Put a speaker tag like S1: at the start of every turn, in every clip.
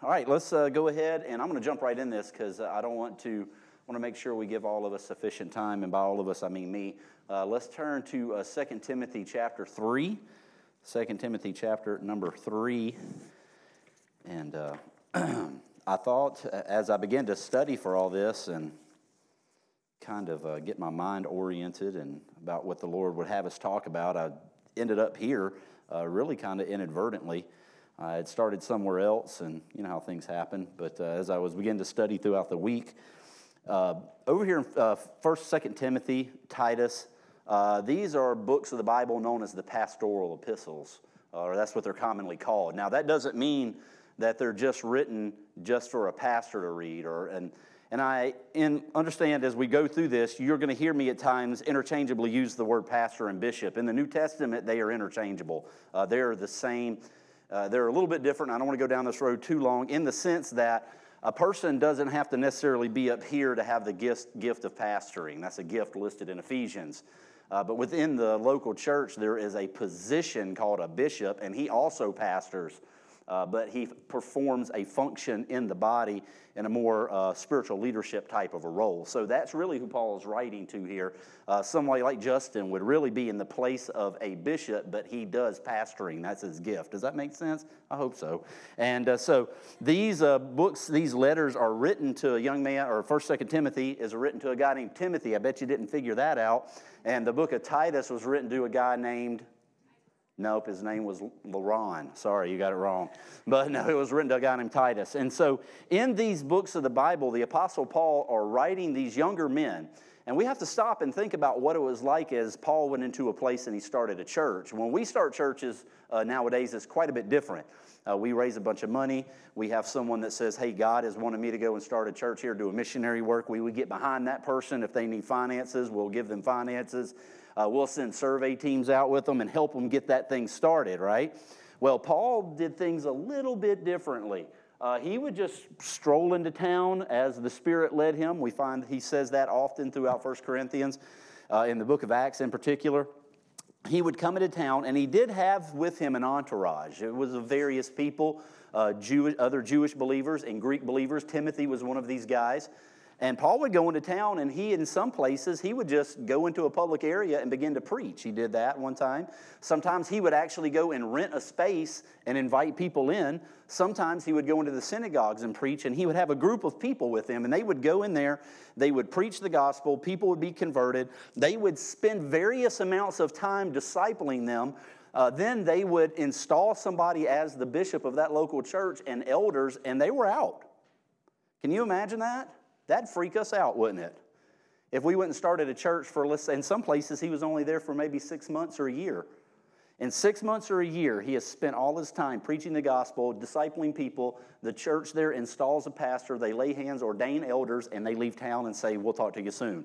S1: All right, let's uh, go ahead, and I'm going to jump right in this because I don't want to want to make sure we give all of us sufficient time, and by all of us, I mean me. Uh, let's turn to uh, 2 Timothy chapter 3. 2 Timothy chapter number 3. And uh, I thought uh, as I began to study for all this and kind of uh, get my mind oriented and about what the Lord would have us talk about, I ended up here uh, really kind of inadvertently. I had started somewhere else, and you know how things happen. But uh, as I was beginning to study throughout the week, uh, over here in uh, First, Second Timothy, Titus, uh, these are books of the Bible known as the pastoral epistles, or that's what they're commonly called. Now, that doesn't mean that they're just written just for a pastor to read, or and and I in, understand as we go through this, you're going to hear me at times interchangeably use the word pastor and bishop. In the New Testament, they are interchangeable. Uh, they're the same uh, they're a little bit different. I don't want to go down this road too long in the sense that a person doesn't have to necessarily be up here to have the gift, gift of pastoring. That's a gift listed in Ephesians. Uh, but within the local church, there is a position called a bishop, and he also pastors uh, but he performs a function in the body in a more uh, spiritual leadership type of a role. So that's really who Paul is writing to here. Uh, somebody like Justin would really be in the place of a bishop, but he does pastoring. That's his gift. Does that make sense? I hope so. And uh, so these uh, books, these letters are written to a young man, or First, Second Timothy is written to a guy named Timothy. I bet you didn't figure that out. And the book of Titus was written to a guy named Nope, his name was Laron. Sorry, you got it wrong. But no, it was written to a guy named Titus. And so, in these books of the Bible, the Apostle Paul are writing these younger men. And we have to stop and think about what it was like as Paul went into a place and he started a church. When we start churches uh, nowadays, it's quite a bit different. Uh, we raise a bunch of money. We have someone that says, Hey, God has wanted me to go and start a church here, do a missionary work. We would get behind that person. If they need finances, we'll give them finances. Uh, we'll send survey teams out with them and help them get that thing started, right? Well, Paul did things a little bit differently. Uh, he would just stroll into town as the Spirit led him. We find he says that often throughout 1 Corinthians, uh, in the book of Acts in particular. He would come into town, and he did have with him an entourage. It was of various people, uh, Jewish, other Jewish believers and Greek believers. Timothy was one of these guys. And Paul would go into town, and he, in some places, he would just go into a public area and begin to preach. He did that one time. Sometimes he would actually go and rent a space and invite people in. Sometimes he would go into the synagogues and preach, and he would have a group of people with him, and they would go in there, they would preach the gospel, people would be converted, they would spend various amounts of time discipling them. Uh, then they would install somebody as the bishop of that local church and elders, and they were out. Can you imagine that? That'd freak us out, wouldn't it? If we went and started a church for, let's in some places, he was only there for maybe six months or a year. In six months or a year, he has spent all his time preaching the gospel, discipling people. The church there installs a pastor, they lay hands, ordain elders, and they leave town and say, We'll talk to you soon.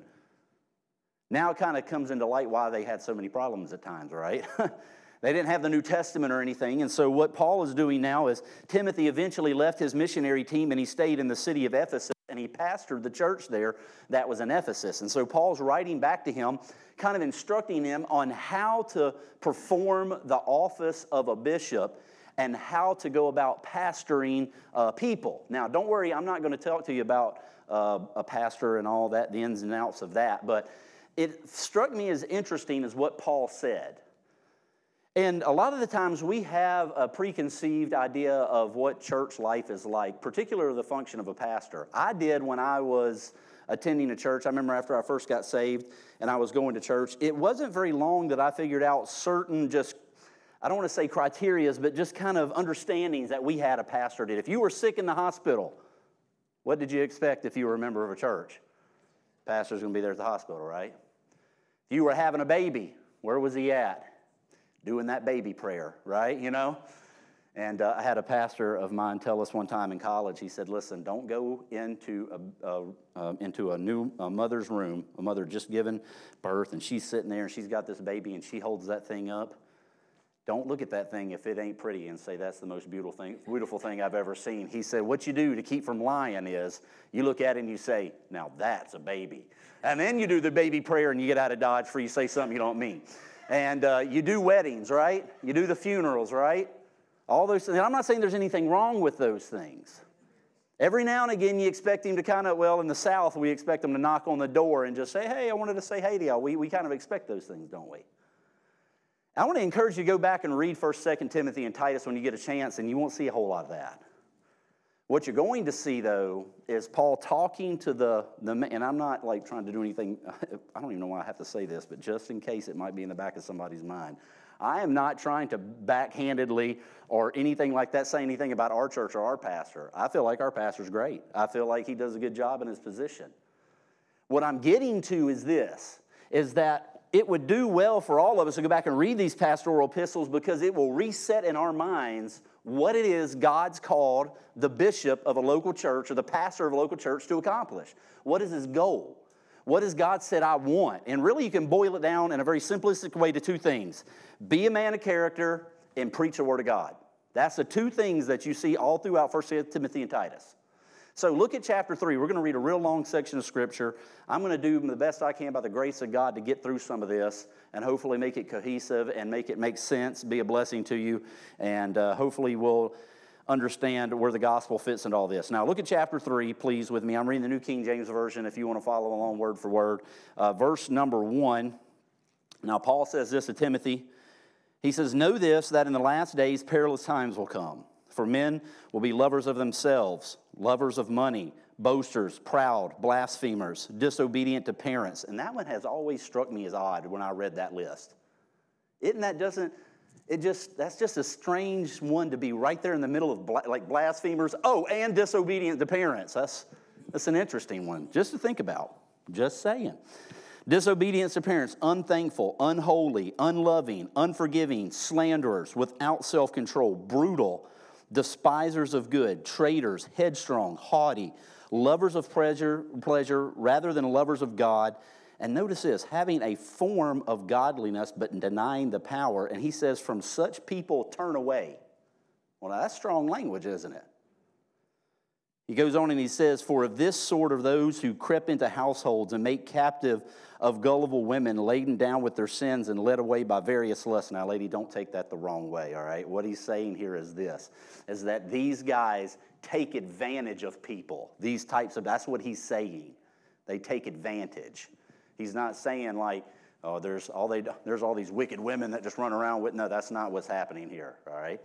S1: Now it kind of comes into light why they had so many problems at times, right? they didn't have the New Testament or anything. And so, what Paul is doing now is Timothy eventually left his missionary team and he stayed in the city of Ephesus and he pastored the church there that was in Ephesus. And so Paul's writing back to him, kind of instructing him on how to perform the office of a bishop and how to go about pastoring uh, people. Now, don't worry, I'm not going to talk to you about uh, a pastor and all that, the ins and outs of that, but it struck me as interesting as what Paul said. And a lot of the times we have a preconceived idea of what church life is like, particularly the function of a pastor. I did when I was attending a church. I remember after I first got saved and I was going to church, it wasn't very long that I figured out certain just I don't want to say criterias, but just kind of understandings that we had a pastor did. If you were sick in the hospital, what did you expect if you were a member of a church? Pastor's going to be there at the hospital, right? If you were having a baby, where was he at? Doing that baby prayer, right? You know? And uh, I had a pastor of mine tell us one time in college, he said, Listen, don't go into a, a uh, into a new a mother's room, a mother just given birth, and she's sitting there and she's got this baby and she holds that thing up. Don't look at that thing if it ain't pretty and say that's the most beautiful thing, beautiful thing I've ever seen. He said, What you do to keep from lying is you look at it and you say, Now that's a baby. And then you do the baby prayer and you get out of Dodge for you say something you don't mean. And uh, you do weddings, right? You do the funerals, right? All those things. I'm not saying there's anything wrong with those things. Every now and again, you expect him to kind of, well, in the South, we expect him to knock on the door and just say, hey, I wanted to say hey to y'all. We, we kind of expect those things, don't we? I want to encourage you to go back and read 1st, 2nd Timothy, and Titus when you get a chance, and you won't see a whole lot of that. What you're going to see, though, is Paul talking to the, the and I'm not like trying to do anything, I don't even know why I have to say this, but just in case it might be in the back of somebody's mind. I am not trying to backhandedly or anything like that say anything about our church or our pastor. I feel like our pastor's great. I feel like he does a good job in his position. What I'm getting to is this is that it would do well for all of us to go back and read these pastoral epistles because it will reset in our minds what it is God's called the bishop of a local church or the pastor of a local church to accomplish. What is his goal? What has God said I want? And really, you can boil it down in a very simplistic way to two things be a man of character and preach the word of God. That's the two things that you see all throughout 1 Timothy and Titus. So look at chapter 3. We're going to read a real long section of scripture. I'm going to do the best I can by the grace of God to get through some of this and hopefully make it cohesive and make it make sense, be a blessing to you, and uh, hopefully we'll understand where the gospel fits into all this. Now, look at chapter 3, please, with me. I'm reading the New King James Version if you want to follow along word for word. Uh, verse number 1. Now, Paul says this to Timothy. He says, Know this, that in the last days perilous times will come. For men will be lovers of themselves, lovers of money, boasters, proud, blasphemers, disobedient to parents. And that one has always struck me as odd when I read that list. Isn't that doesn't it just that's just a strange one to be right there in the middle of like blasphemers. Oh, and disobedient to parents. That's that's an interesting one just to think about. Just saying. Disobedience to parents, unthankful, unholy, unloving, unforgiving, slanderers, without self control, brutal, despisers of good, traitors, headstrong, haughty, lovers of pleasure, pleasure rather than lovers of God. And notice this having a form of godliness but denying the power. And he says, From such people turn away. Well, that's strong language, isn't it? He goes on and he says, For of this sort are those who crept into households and make captive of gullible women, laden down with their sins and led away by various lusts. Now, lady, don't take that the wrong way, all right? What he's saying here is this is that these guys take advantage of people. These types of, that's what he's saying. They take advantage. He's not saying like, oh, there's all, they, there's all these wicked women that just run around with, no, that's not what's happening here, all right?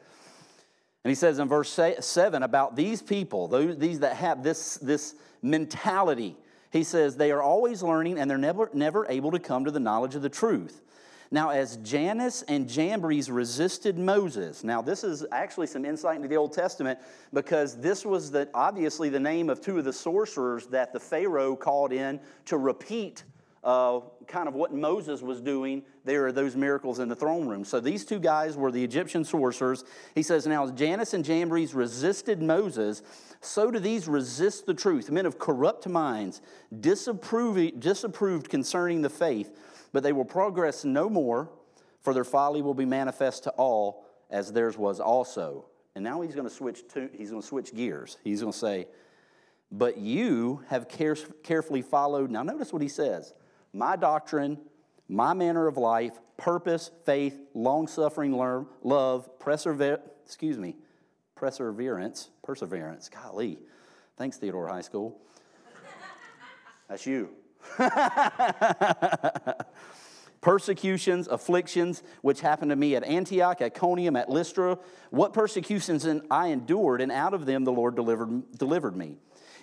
S1: And he says in verse 7 about these people, these that have this, this mentality, he says, they are always learning and they're never, never able to come to the knowledge of the truth. Now, as Jannes and Jambres resisted Moses, now this is actually some insight into the Old Testament because this was the, obviously the name of two of the sorcerers that the Pharaoh called in to repeat uh, kind of what Moses was doing there are those miracles in the throne room. So these two guys were the Egyptian sorcerers. He says, Now, as Jannes and Jambres resisted Moses, so do these resist the truth. Men of corrupt minds, disapproved, disapproved concerning the faith, but they will progress no more, for their folly will be manifest to all, as theirs was also. And now he's going to switch to, he's going to switch gears. He's going to say, But you have care, carefully followed. Now, notice what he says my doctrine, my manner of life, purpose, faith, long suffering, love, persever- excuse me, perseverance, perseverance. Golly, thanks, Theodore High School. That's you. persecutions, afflictions, which happened to me at Antioch, at Iconium, at Lystra. What persecutions I endured, and out of them the Lord delivered, delivered me.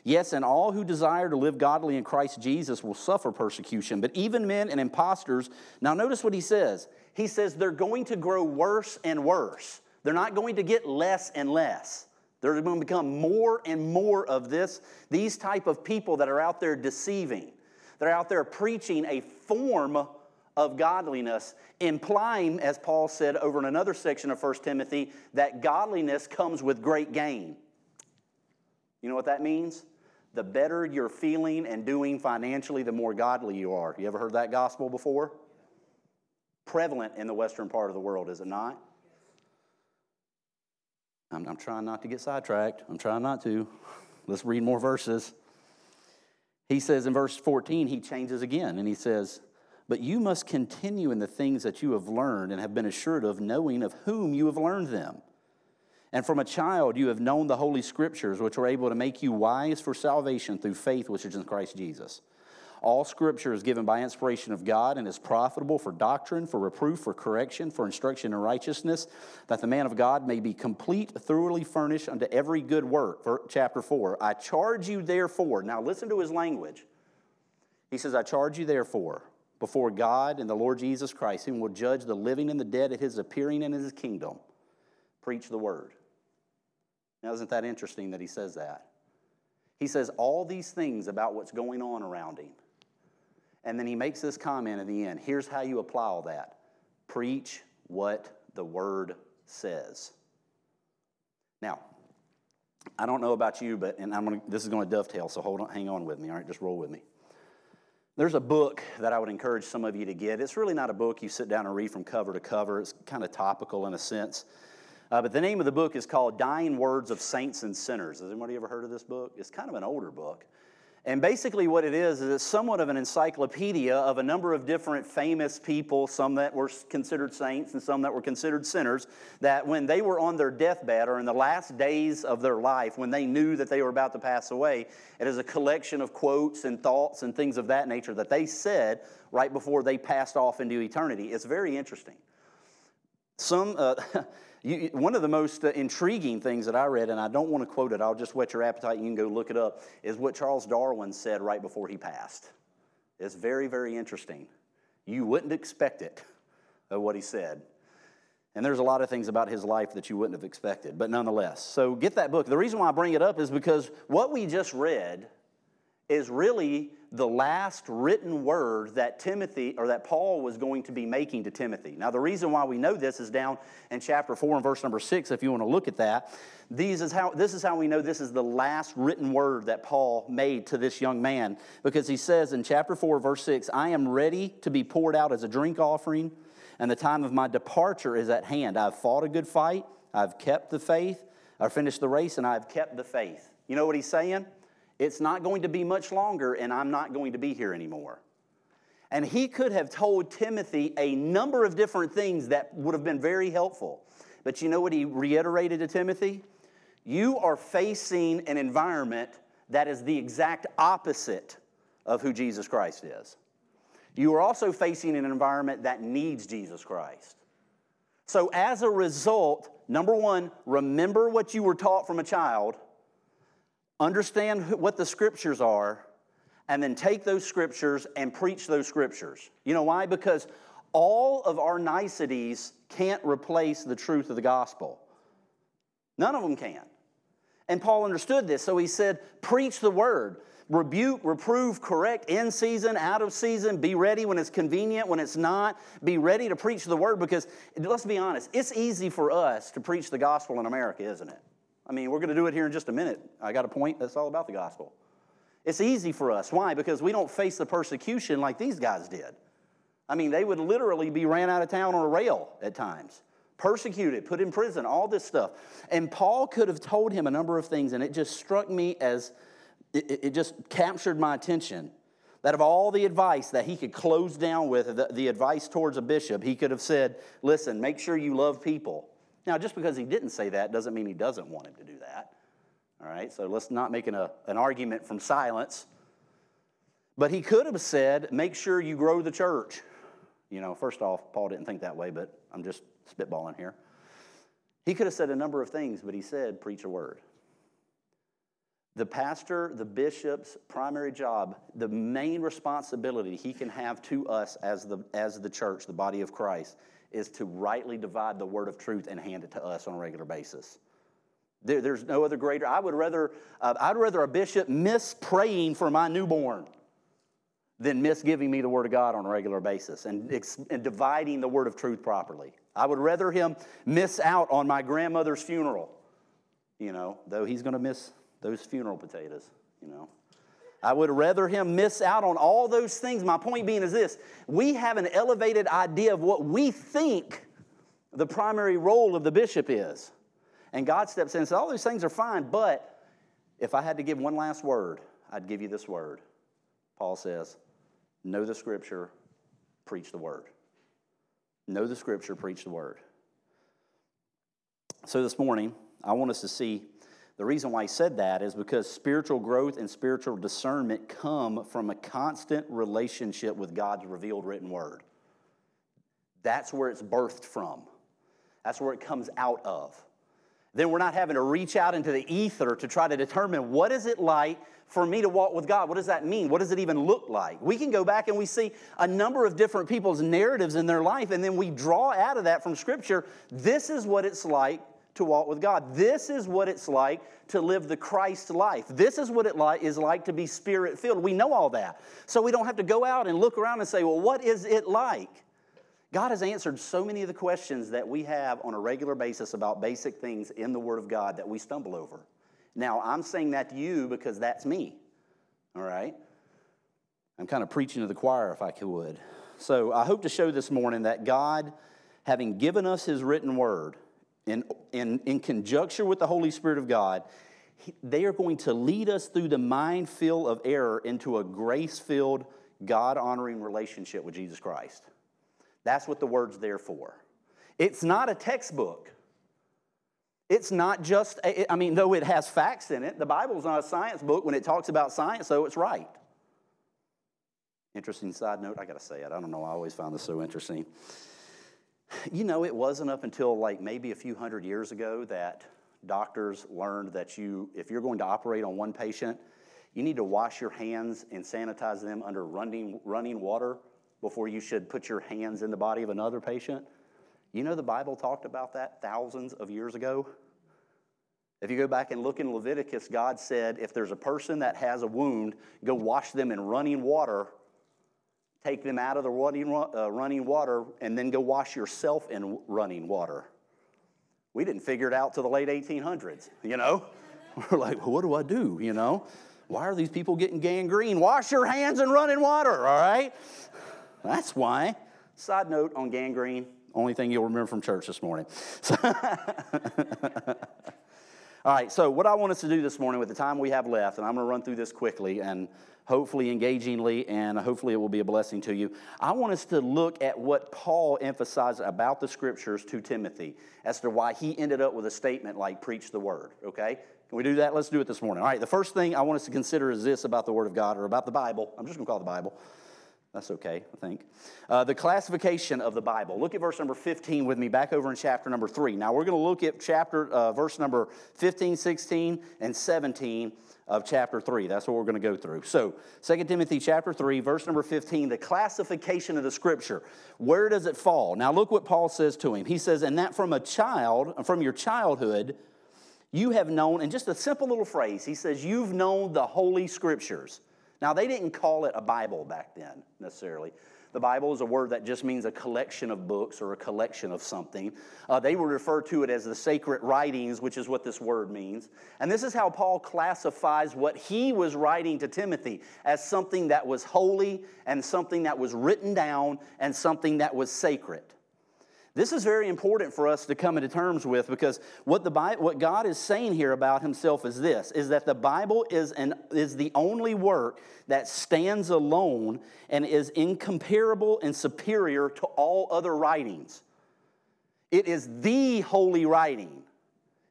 S1: Yes, and all who desire to live godly in Christ Jesus will suffer persecution, but even men and impostors. Now, notice what he says. He says they're going to grow worse and worse. They're not going to get less and less. They're going to become more and more of this, these type of people that are out there deceiving. They're out there preaching a form of godliness, implying, as Paul said over in another section of 1 Timothy, that godliness comes with great gain. You know what that means? The better you're feeling and doing financially, the more godly you are. You ever heard that gospel before? Prevalent in the western part of the world, is it not? I'm, I'm trying not to get sidetracked. I'm trying not to. Let's read more verses. He says in verse 14, he changes again and he says, But you must continue in the things that you have learned and have been assured of, knowing of whom you have learned them And from a child you have known the Holy Scriptures, which are able to make you wise for salvation through faith which is in Christ Jesus. All scripture is given by inspiration of God and is profitable for doctrine, for reproof, for correction, for instruction in righteousness, that the man of God may be complete, thoroughly furnished unto every good work. Chapter 4. I charge you therefore. Now listen to his language. He says, I charge you therefore before God and the Lord Jesus Christ, whom will judge the living and the dead at his appearing in his kingdom. Preach the word. Now, isn't that interesting that he says that? He says all these things about what's going on around him. And then he makes this comment at the end. Here's how you apply all that preach what the word says. Now, I don't know about you, but and I'm gonna, this is going to dovetail, so hold on, hang on with me. All right, just roll with me. There's a book that I would encourage some of you to get. It's really not a book you sit down and read from cover to cover. It's kind of topical in a sense. Uh, but the name of the book is called Dying Words of Saints and Sinners. Has anybody ever heard of this book? It's kind of an older book. And basically, what it is, is it's somewhat of an encyclopedia of a number of different famous people, some that were considered saints and some that were considered sinners, that when they were on their deathbed or in the last days of their life, when they knew that they were about to pass away, it is a collection of quotes and thoughts and things of that nature that they said right before they passed off into eternity. It's very interesting. Some. Uh, You, one of the most uh, intriguing things that I read, and I don't want to quote it, I'll just whet your appetite, you can go look it up, is what Charles Darwin said right before he passed. It's very, very interesting. You wouldn't expect it, of what he said. And there's a lot of things about his life that you wouldn't have expected, but nonetheless. So get that book. The reason why I bring it up is because what we just read is really the last written word that Timothy or that Paul was going to be making to Timothy. Now, the reason why we know this is down in chapter 4 and verse number 6, if you want to look at that. These is how, this is how we know this is the last written word that Paul made to this young man, because he says in chapter 4, verse 6, I am ready to be poured out as a drink offering, and the time of my departure is at hand. I've fought a good fight, I've kept the faith, I've finished the race, and I've kept the faith. You know what he's saying? It's not going to be much longer, and I'm not going to be here anymore. And he could have told Timothy a number of different things that would have been very helpful. But you know what he reiterated to Timothy? You are facing an environment that is the exact opposite of who Jesus Christ is. You are also facing an environment that needs Jesus Christ. So, as a result, number one, remember what you were taught from a child understand what the scriptures are, and then take those scriptures and preach those scriptures. You know why? Because all of our niceties can't replace the truth of the gospel. None of them can. And Paul understood this, so he said, Preach the word. Rebuke, reprove, correct, in season, out of season. Be ready when it's convenient, when it's not. Be ready to preach the word because, let's be honest, it's easy for us to preach the gospel in America, isn't it? I mean, we're going to do it here in just a minute. I got a point that's all about the gospel. It's easy for us. Why? Because we don't face the persecution like these guys did. I mean, they would literally be ran out of town on a rail at times, persecuted, put in prison, all this stuff. And Paul could have told him a number of things, and it just struck me as it, it just captured my attention. That of all the advice that he could close down with, the, the advice towards a bishop, he could have said, Listen, make sure you love people. Now, just because he didn't say that doesn't mean he doesn't want him to do that. All right, so let's not make an, a, an argument from silence. But he could have said, make sure you grow the church. You know, first off, Paul didn't think that way, but I'm just spitballing here. He could have said a number of things, but he said, preach a word. The pastor, the bishop's primary job, the main responsibility he can have to us as the, as the church, the body of Christ, is to rightly divide the word of truth and hand it to us on a regular basis. There, there's no other greater. I would rather, uh, I'd rather a bishop miss praying for my newborn than miss giving me the word of God on a regular basis and, and dividing the word of truth properly. I would rather him miss out on my grandmother's funeral, you know, though he's going to miss those funeral potatoes, you know. I would rather him miss out on all those things. My point being is this we have an elevated idea of what we think the primary role of the bishop is. And God steps in and says, All these things are fine, but if I had to give one last word, I'd give you this word. Paul says, Know the scripture, preach the word. Know the scripture, preach the word. So this morning, I want us to see the reason why he said that is because spiritual growth and spiritual discernment come from a constant relationship with God's revealed written word. That's where it's birthed from, that's where it comes out of. Then we're not having to reach out into the ether to try to determine what is it like for me to walk with God. What does that mean? What does it even look like? We can go back and we see a number of different people's narratives in their life, and then we draw out of that from Scripture this is what it's like to walk with God. This is what it's like to live the Christ life. This is what it like, is like to be spirit filled. We know all that. So we don't have to go out and look around and say, well, what is it like? God has answered so many of the questions that we have on a regular basis about basic things in the Word of God that we stumble over. Now, I'm saying that to you because that's me, all right? I'm kind of preaching to the choir if I could. So I hope to show this morning that God, having given us His written Word, in, in, in conjunction with the Holy Spirit of God, they are going to lead us through the minefield of error into a grace filled, God honoring relationship with Jesus Christ. That's what the word's there for. It's not a textbook. It's not just, I mean, though it has facts in it, the Bible's not a science book. When it talks about science, though, it's right. Interesting side note, I gotta say it. I don't know, I always found this so interesting. You know, it wasn't up until like maybe a few hundred years ago that doctors learned that you, if you're going to operate on one patient, you need to wash your hands and sanitize them under running, running water before you should put your hands in the body of another patient. You know, the Bible talked about that thousands of years ago. If you go back and look in Leviticus, God said, if there's a person that has a wound, go wash them in running water take them out of the running, uh, running water, and then go wash yourself in running water. We didn't figure it out till the late 1800s, you know? We're like, well, what do I do, you know? Why are these people getting gangrene? Wash your hands in running water, all right? That's why. Side note on gangrene, only thing you'll remember from church this morning. all right, so what I want us to do this morning with the time we have left, and I'm going to run through this quickly, and hopefully engagingly, and hopefully it will be a blessing to you. I want us to look at what Paul emphasized about the scriptures to Timothy as to why he ended up with a statement like, preach the word, okay? Can we do that? Let's do it this morning. All right, the first thing I want us to consider is this about the Word of God or about the Bible. I'm just going to call it the Bible. That's okay, I think. Uh, the classification of the Bible. Look at verse number 15 with me, back over in chapter number 3. Now, we're going to look at chapter, uh, verse number 15, 16, and 17 of chapter 3. That's what we're going to go through. So, 2 Timothy chapter 3, verse number 15, the classification of the scripture. Where does it fall? Now, look what Paul says to him. He says, And that from a child, from your childhood, you have known, and just a simple little phrase, he says, You've known the Holy Scriptures. Now, they didn't call it a Bible back then necessarily. The Bible is a word that just means a collection of books or a collection of something. Uh, they would refer to it as the sacred writings, which is what this word means. And this is how Paul classifies what he was writing to Timothy as something that was holy and something that was written down and something that was sacred. This is very important for us to come into terms with because what, the what God is saying here about himself is this is that the Bible is, an, is the only work that stands alone and is incomparable and superior to all other writings. It is the holy writing,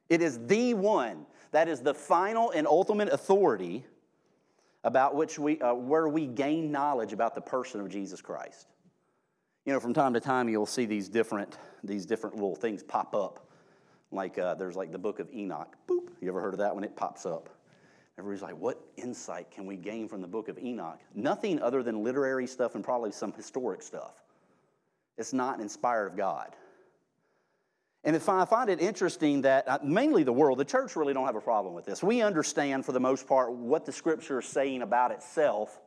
S1: it is the one that is the final and ultimate authority about which we, uh, where we gain knowledge about the person of Jesus Christ. You know, from time to time, you'll see these different, these different little things pop up. Like uh, there's like the book of Enoch. Boop. You ever heard of that when it pops up? Everybody's like, what insight can we gain from the book of Enoch? Nothing other than literary stuff and probably some historic stuff. It's not inspired of God. And if I find it interesting that uh, mainly the world, the church really don't have a problem with this. We understand for the most part what the scripture is saying about itself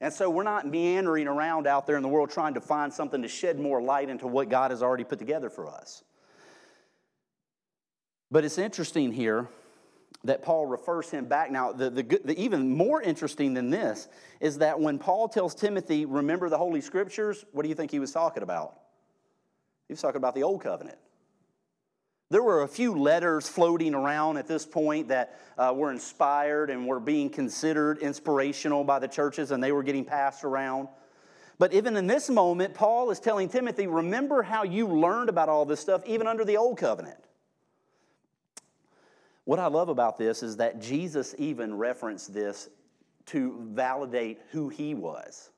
S1: and so we're not meandering around out there in the world trying to find something to shed more light into what God has already put together for us. But it's interesting here that Paul refers him back. Now, the, the, the, even more interesting than this is that when Paul tells Timothy, remember the Holy Scriptures, what do you think he was talking about? He was talking about the Old Covenant. There were a few letters floating around at this point that uh, were inspired and were being considered inspirational by the churches, and they were getting passed around. But even in this moment, Paul is telling Timothy, remember how you learned about all this stuff even under the old covenant. What I love about this is that Jesus even referenced this to validate who he was.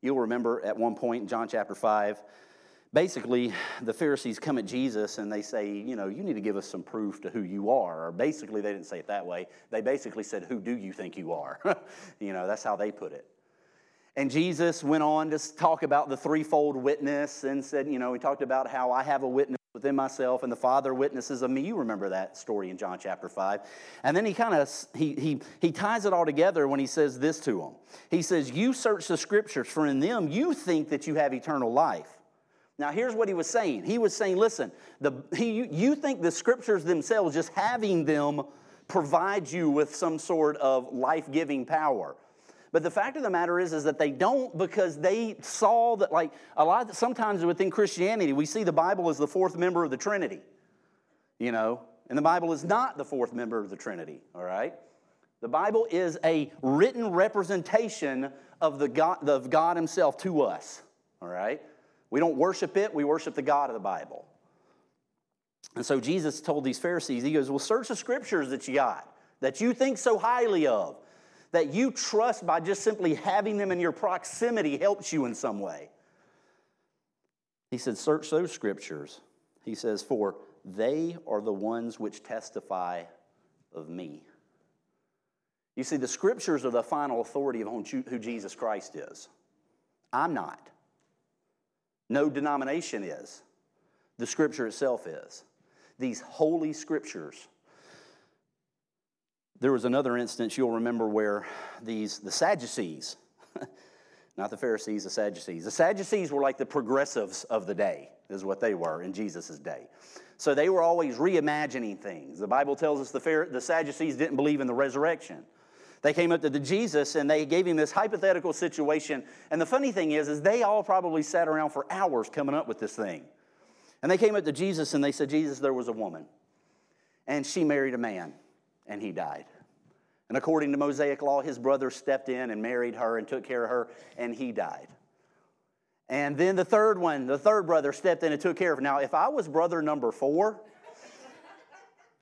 S1: You'll remember at one point in John chapter 5, basically the Pharisees come at Jesus and they say, you know, you need to give us some proof to who you are. Or basically, they didn't say it that way. They basically said, who do you think you are? you know, that's how they put it. And Jesus went on to talk about the threefold witness and said, you know, he talked about how I have a witness within myself and the Father witnesses of me. You remember that story in John chapter 5. And then he kind of he, he, he ties it all together when he says this to them. He says, You search the scriptures, for in them you think that you have eternal life. Now, here's what he was saying. He was saying, listen, the, he, you think the scriptures themselves, just having them, provides you with some sort of life giving power. But the fact of the matter is, is that they don't because they saw that, like a lot. Of, sometimes within Christianity, we see the Bible as the fourth member of the Trinity. You know, and the Bible is not the fourth member of the Trinity. All right, the Bible is a written representation of the God of God Himself to us. All right, we don't worship it; we worship the God of the Bible. And so Jesus told these Pharisees, He goes, "Well, search the Scriptures that you got, that you think so highly of." that you trust by just simply having them in your proximity helps you in some way. He said, Search those scriptures. He says, For they are the ones which testify of me. You see, the scriptures are the final authority of who Jesus Christ is. I'm not. No denomination is. The scripture itself is. These holy scriptures there was another instance you'll remember where these, the Sadducees, not the Pharisees, the Sadducees, the Sadducees were like the progressives of the day, is what they were in Jesus' day. So they were always reimagining things. The Bible tells us the, the Sadducees didn't believe in the resurrection. They came up to the Jesus and they gave him this hypothetical situation. And the funny thing is, is they all probably sat around for hours coming up with this thing. And they came up to Jesus and they said, Jesus, there was a woman. And she married a man and he died. And according to Mosaic law, his brother stepped in and married her and took care of her, and he died. And then the third one, the third brother stepped in and took care of her. Now, if I was brother number four,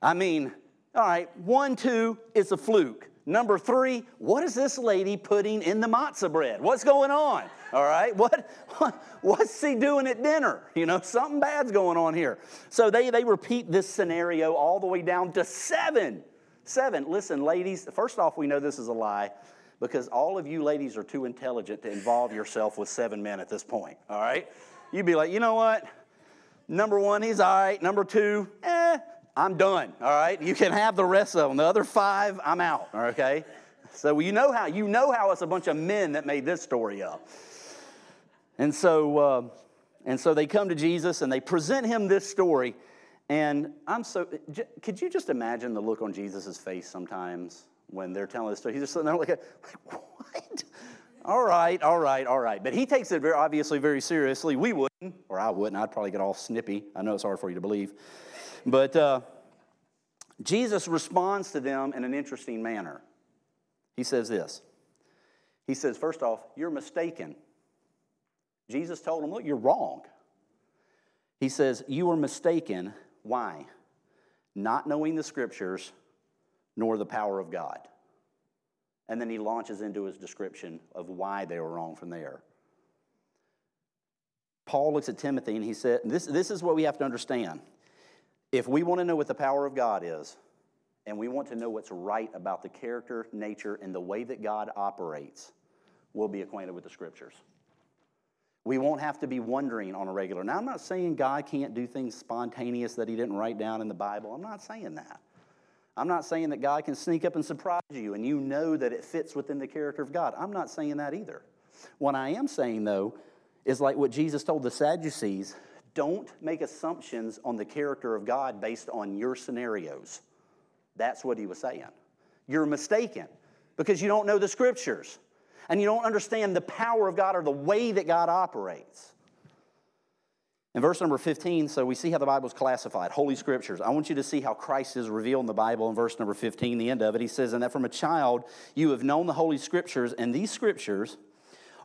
S1: I mean, all right, one, two, it's a fluke. Number three, what is this lady putting in the matzah bread? What's going on? All right, what, what what's he doing at dinner? You know, something bad's going on here. So they, they repeat this scenario all the way down to seven. Seven, listen, ladies, first off, we know this is a lie because all of you ladies are too intelligent to involve yourself with seven men at this point, all right? You'd be like, you know what? Number one, he's all right. Number two, eh, I'm done, all right? You can have the rest of them. The other five, I'm out, okay? So you know how you know how it's a bunch of men that made this story up. And so, uh, and so they come to Jesus and they present him this story. And I'm so, could you just imagine the look on Jesus' face sometimes when they're telling this story? He's just sitting there like, like what? all right, all right, all right. But he takes it very obviously very seriously. We wouldn't, or I wouldn't. I'd probably get all snippy. I know it's hard for you to believe. But uh, Jesus responds to them in an interesting manner. He says this He says, first off, you're mistaken. Jesus told them, look, you're wrong. He says, You are mistaken why? Not knowing the scriptures nor the power of God. And then he launches into his description of why they were wrong from there. Paul looks at Timothy and he said, this, this is what we have to understand. If we want to know what the power of God is, and we want to know what's right about the character, nature, and the way that God operates, we'll be acquainted with the scriptures. We won't have to be wondering on a regular. Now, I'm not saying God can't do things spontaneous that He didn't write down in the Bible. I'm not saying that. I'm not saying that God can sneak up and surprise you and you know that it fits within the character of God. I'm not saying that either. What I am saying, though, is like what Jesus told the Sadducees don't make assumptions on the character of God based on your scenarios. That's what he was saying. You're mistaken because you don't know the scriptures and you don't understand the power of God or the way that God operates. In verse number 15, so we see how the Bible is classified Holy Scriptures. I want you to see how Christ is revealed in the Bible in verse number 15, the end of it. He says, And that from a child you have known the Holy Scriptures, and these Scriptures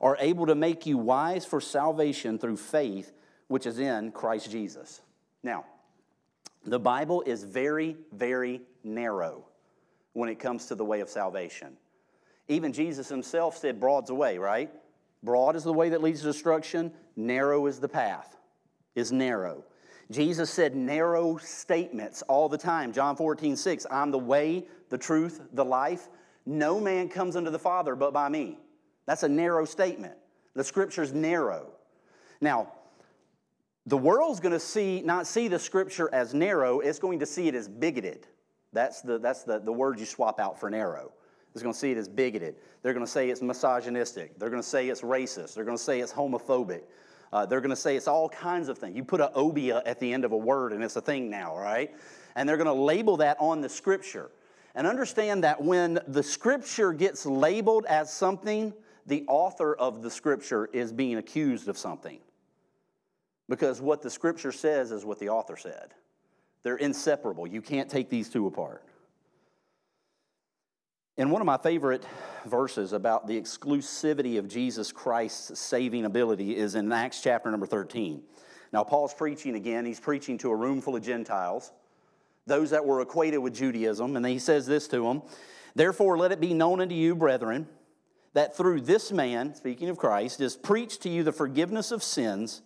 S1: are able to make you wise for salvation through faith, which is in Christ Jesus. Now, The Bible is very, very narrow when it comes to the way of salvation. Even Jesus himself said, Broad's the way, right? Broad is the way that leads to destruction, narrow is the path, is narrow. Jesus said narrow statements all the time. John 14, 6, I'm the way, the truth, the life. No man comes unto the Father but by me. That's a narrow statement. The scripture's narrow. Now, the world's going to see not see the scripture as narrow, it's going to see it as bigoted. That's the, that's the, the word you swap out for narrow. It's going to see it as bigoted. They're going to say it's misogynistic. They're going to say it's racist. They're going to say it's homophobic. Uh, they're going to say it's all kinds of things. You put a obia at the end of a word and it's a thing now, right? And they're going to label that on the scripture. And understand that when the scripture gets labeled as something, the author of the scripture is being accused of something. Because what the scripture says is what the author said. They're inseparable. You can't take these two apart. And one of my favorite verses about the exclusivity of Jesus Christ's saving ability is in Acts chapter number 13. Now, Paul's preaching again. He's preaching to a room full of Gentiles, those that were acquainted with Judaism, and he says this to them Therefore, let it be known unto you, brethren, that through this man, speaking of Christ, is preached to you the forgiveness of sins,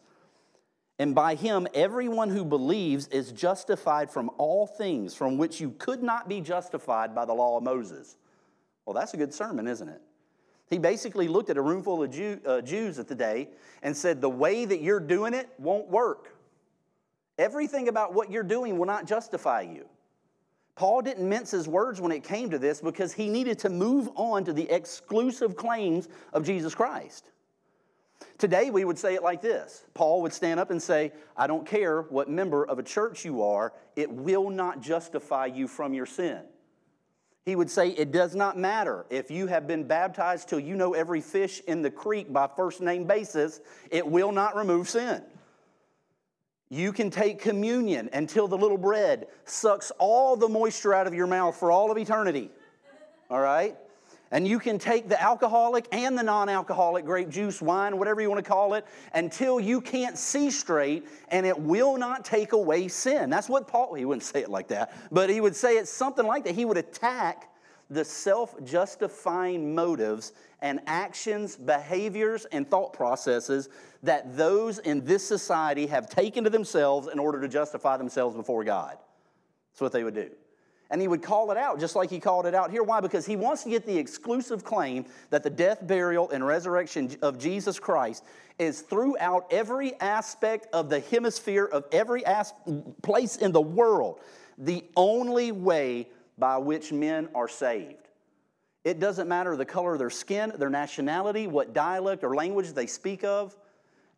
S1: and by him everyone who believes is justified from all things from which you could not be justified by the law of Moses. Well, that's a good sermon, isn't it? He basically looked at a room full of Jew, uh, Jews at the day and said, The way that you're doing it won't work. Everything about what you're doing will not justify you. Paul didn't mince his words when it came to this because he needed to move on to the exclusive claims of Jesus Christ. Today, we would say it like this Paul would stand up and say, I don't care what member of a church you are, it will not justify you from your sin. He would say, It does not matter if you have been baptized till you know every fish in the creek by first name basis, it will not remove sin. You can take communion until the little bread sucks all the moisture out of your mouth for all of eternity. All right? And you can take the alcoholic and the non alcoholic grape juice, wine, whatever you want to call it, until you can't see straight, and it will not take away sin. That's what Paul, he wouldn't say it like that, but he would say it's something like that. He would attack the self justifying motives and actions, behaviors, and thought processes that those in this society have taken to themselves in order to justify themselves before God. That's what they would do. And he would call it out just like he called it out here. Why? Because he wants to get the exclusive claim that the death, burial, and resurrection of Jesus Christ is throughout every aspect of the hemisphere of every as- place in the world the only way by which men are saved. It doesn't matter the color of their skin, their nationality, what dialect or language they speak of.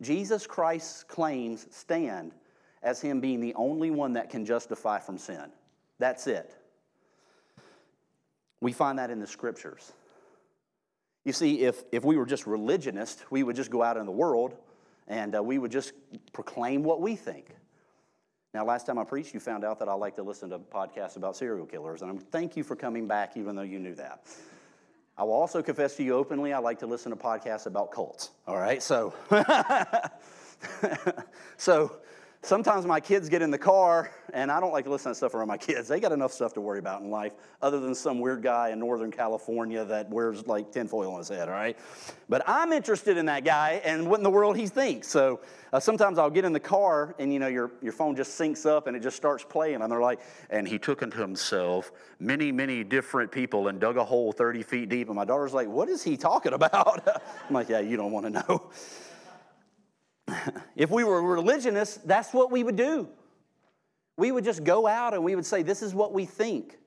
S1: Jesus Christ's claims stand as him being the only one that can justify from sin. That's it. We find that in the scriptures. You see, if, if we were just religionists, we would just go out in the world and uh, we would just proclaim what we think. Now, last time I preached, you found out that I like to listen to podcasts about serial killers, and I'm, thank you for coming back, even though you knew that. I will also confess to you openly, I like to listen to podcasts about cults. All right, so, so sometimes my kids get in the car, and I don't like to listen to stuff around my kids. They got enough stuff to worry about in life, other than some weird guy in Northern California that wears like tinfoil on his head, all right? But I'm interested in that guy and what in the world he thinks. So uh, sometimes I'll get in the car, and you know, your, your phone just syncs up and it just starts playing, and they're like, and he took unto himself many, many different people and dug a hole 30 feet deep. And my daughter's like, what is he talking about? I'm like, yeah, you don't want to know if we were religionists, that's what we would do. We would just go out and we would say, This is what we think.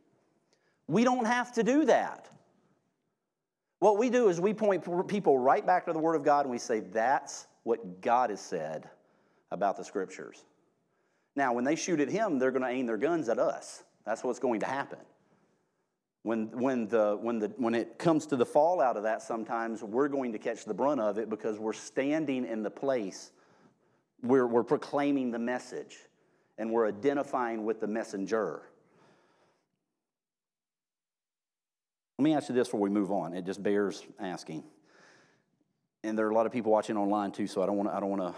S1: We don't have to do that. What we do is we point people right back to the Word of God and we say, That's what God has said about the Scriptures. Now, when they shoot at him, they're going to aim their guns at us. That's what's going to happen. When, when, the, when, the, when it comes to the fallout of that, sometimes we're going to catch the brunt of it because we're standing in the place, we're, we're proclaiming the message, and we're identifying with the messenger. Let me ask you this before we move on. It just bears asking. And there are a lot of people watching online too, so I don't want I don't want to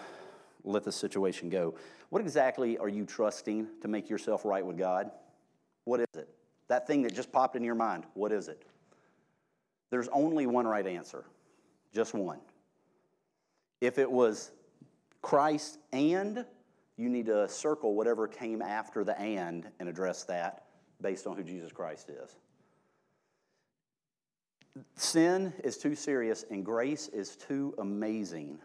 S1: let this situation go. What exactly are you trusting to make yourself right with God? What is it? That thing that just popped in your mind, what is it? There's only one right answer, just one. If it was Christ and, you need to circle whatever came after the and and address that based on who Jesus Christ is. Sin is too serious and grace is too amazing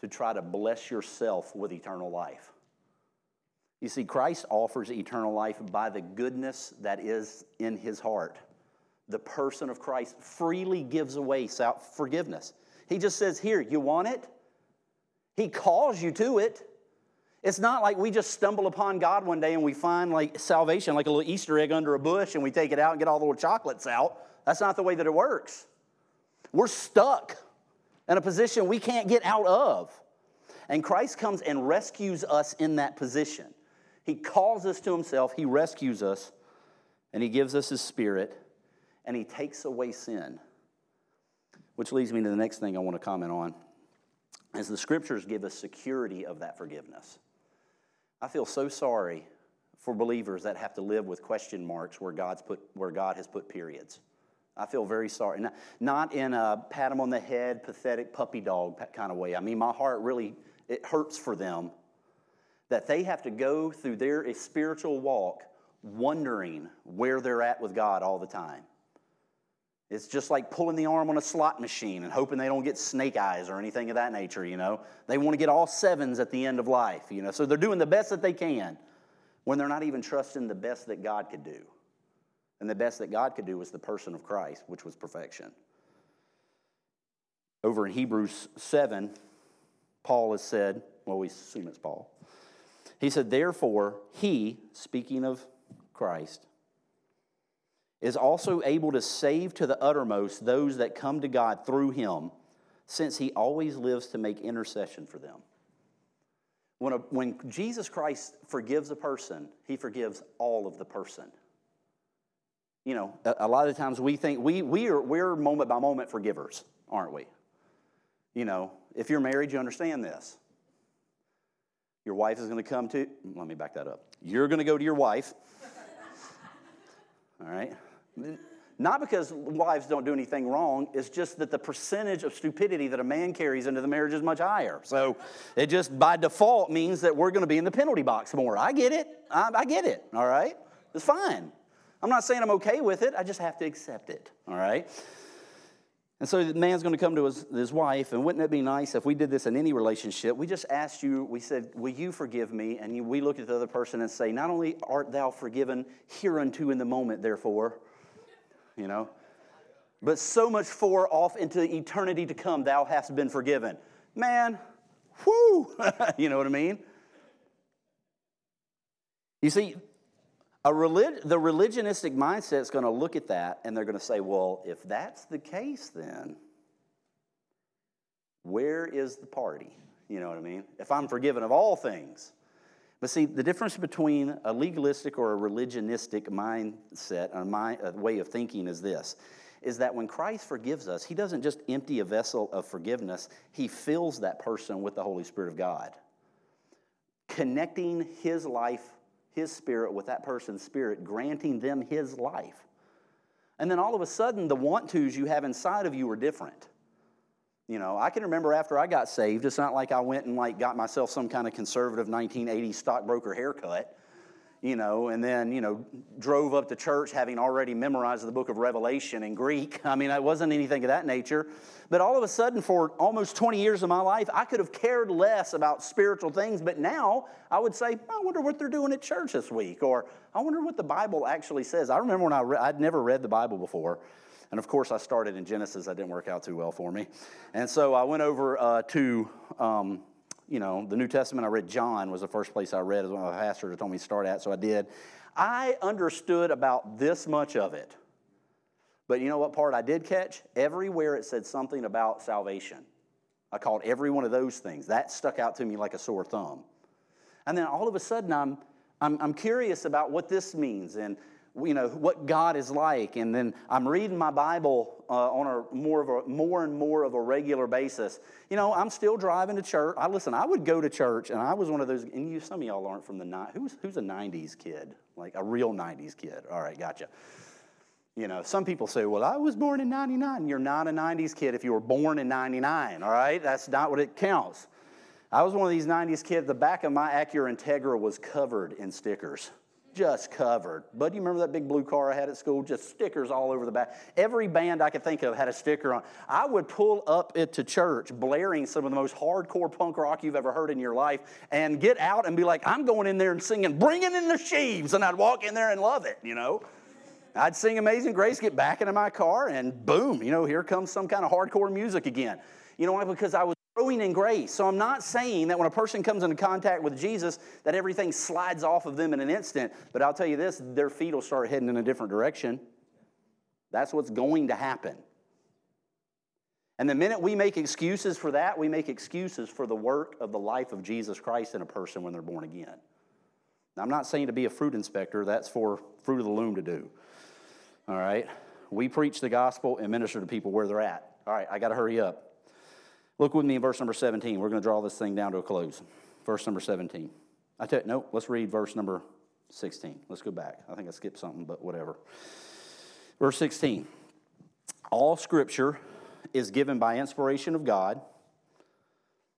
S1: to try to bless yourself with eternal life. You see, Christ offers eternal life by the goodness that is in his heart. The person of Christ freely gives away forgiveness. He just says, Here, you want it? He calls you to it. It's not like we just stumble upon God one day and we find like salvation, like a little Easter egg under a bush, and we take it out and get all the little chocolates out. That's not the way that it works. We're stuck in a position we can't get out of. And Christ comes and rescues us in that position. He calls us to Himself, He rescues us, and He gives us His Spirit, and He takes away sin. Which leads me to the next thing I want to comment on. As the scriptures give us security of that forgiveness. I feel so sorry for believers that have to live with question marks where God's put where God has put periods. I feel very sorry. Not in a pat them on the head, pathetic puppy dog kind of way. I mean, my heart really it hurts for them that they have to go through their spiritual walk wondering where they're at with God all the time. It's just like pulling the arm on a slot machine and hoping they don't get snake eyes or anything of that nature, you know. They want to get all sevens at the end of life, you know. So they're doing the best that they can when they're not even trusting the best that God could do. And the best that God could do was the person of Christ, which was perfection. Over in Hebrews 7, Paul has said, well, we assume it's Paul. He said, Therefore, he, speaking of Christ, is also able to save to the uttermost those that come to God through him, since he always lives to make intercession for them. When, a, when Jesus Christ forgives a person, he forgives all of the person. You know, a, a lot of times we think we, we are, we're moment by moment forgivers, aren't we? You know, if you're married, you understand this. Your wife is going to come to, let me back that up. You're going to go to your wife. All right? Not because wives don't do anything wrong, it's just that the percentage of stupidity that a man carries into the marriage is much higher. So it just by default means that we're going to be in the penalty box more. I get it. I, I get it. All right? It's fine. I'm not saying I'm okay with it, I just have to accept it. All right? And so the man's going to come to his, his wife, and wouldn't it be nice if we did this in any relationship? We just asked you, we said, Will you forgive me? And you, we look at the other person and say, Not only art thou forgiven hereunto in the moment, therefore, you know, but so much for off into eternity to come, thou hast been forgiven. Man, whoo! you know what I mean? You see, relig- the religionistic mindset is going to look at that and they're going to say, well, if that's the case, then where is the party? You know what I mean? If I'm forgiven of all things. But see, the difference between a legalistic or a religionistic mindset, a, mind, a way of thinking is this is that when Christ forgives us, He doesn't just empty a vessel of forgiveness, He fills that person with the Holy Spirit of God, connecting His life his spirit with that person's spirit, granting them his life. And then all of a sudden, the want tos you have inside of you are different. You know, I can remember after I got saved, it's not like I went and like got myself some kind of conservative 1980s stockbroker haircut you know, and then, you know, drove up to church having already memorized the book of Revelation in Greek. I mean, it wasn't anything of that nature. But all of a sudden, for almost 20 years of my life, I could have cared less about spiritual things. But now I would say, I wonder what they're doing at church this week, or I wonder what the Bible actually says. I remember when I re- I'd never read the Bible before. And of course, I started in Genesis. That didn't work out too well for me. And so I went over uh, to um, you know, the New Testament, I read John was the first place I read as one of my pastors told me to start at, so I did. I understood about this much of it. But you know what part I did catch? Everywhere it said something about salvation. I called every one of those things. That stuck out to me like a sore thumb. And then all of a sudden, I'm, I'm, I'm curious about what this means and you know what God is like, and then I'm reading my Bible uh, on a more of a more and more of a regular basis. You know, I'm still driving to church. I listen. I would go to church, and I was one of those. And you, some of y'all aren't from the night. Who's who's a '90s kid? Like a real '90s kid? All right, gotcha. You know, some people say, well, I was born in 99. You're not a 90s kid if you were born in 99, all right? That's not what it counts. I was one of these 90s kids. The back of my Acura Integra was covered in stickers, just covered. But you remember that big blue car I had at school? Just stickers all over the back. Every band I could think of had a sticker on. I would pull up it to church, blaring some of the most hardcore punk rock you've ever heard in your life, and get out and be like, I'm going in there and singing, bringing in the sheaves. And I'd walk in there and love it, you know? I'd sing Amazing Grace, get back into my car, and boom, you know, here comes some kind of hardcore music again. You know why? Because I was growing in grace. So I'm not saying that when a person comes into contact with Jesus, that everything slides off of them in an instant. But I'll tell you this their feet will start heading in a different direction. That's what's going to happen. And the minute we make excuses for that, we make excuses for the work of the life of Jesus Christ in a person when they're born again. Now, I'm not saying to be a fruit inspector, that's for fruit of the loom to do. All right? We preach the gospel and minister to people where they're at. All right, I got to hurry up. Look with me in verse number 17. We're going to draw this thing down to a close. Verse number 17. I tell you, no, let's read verse number 16. Let's go back. I think I skipped something, but whatever. Verse 16. All scripture is given by inspiration of God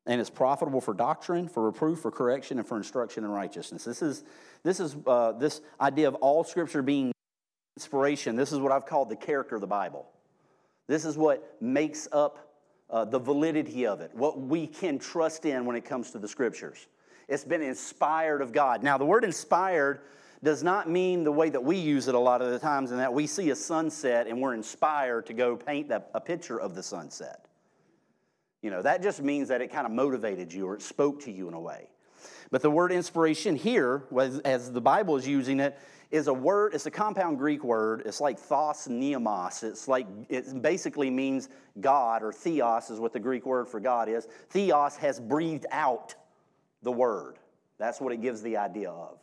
S1: and is profitable for doctrine, for reproof, for correction, and for instruction in righteousness. This is, this is uh, this idea of all scripture being inspiration. This is what I've called the character of the Bible. This is what makes up uh, the validity of it, what we can trust in when it comes to the scriptures. It's been inspired of God. Now, the word inspired does not mean the way that we use it a lot of the times, in that we see a sunset and we're inspired to go paint a picture of the sunset. You know, that just means that it kind of motivated you or it spoke to you in a way. But the word inspiration here, as the Bible is using it, is a word, it's a compound Greek word. It's like thos neumos. It's like, it basically means God, or theos is what the Greek word for God is. Theos has breathed out the word. That's what it gives the idea of.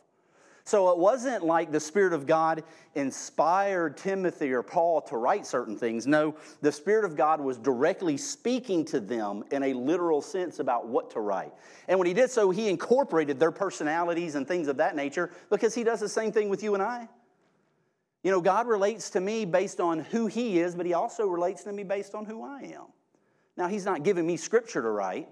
S1: So it wasn't like the Spirit of God inspired Timothy or Paul to write certain things. No, the Spirit of God was directly speaking to them in a literal sense about what to write. And when he did so, he incorporated their personalities and things of that nature because he does the same thing with you and I. You know, God relates to me based on who he is, but he also relates to me based on who I am. Now, he's not giving me scripture to write.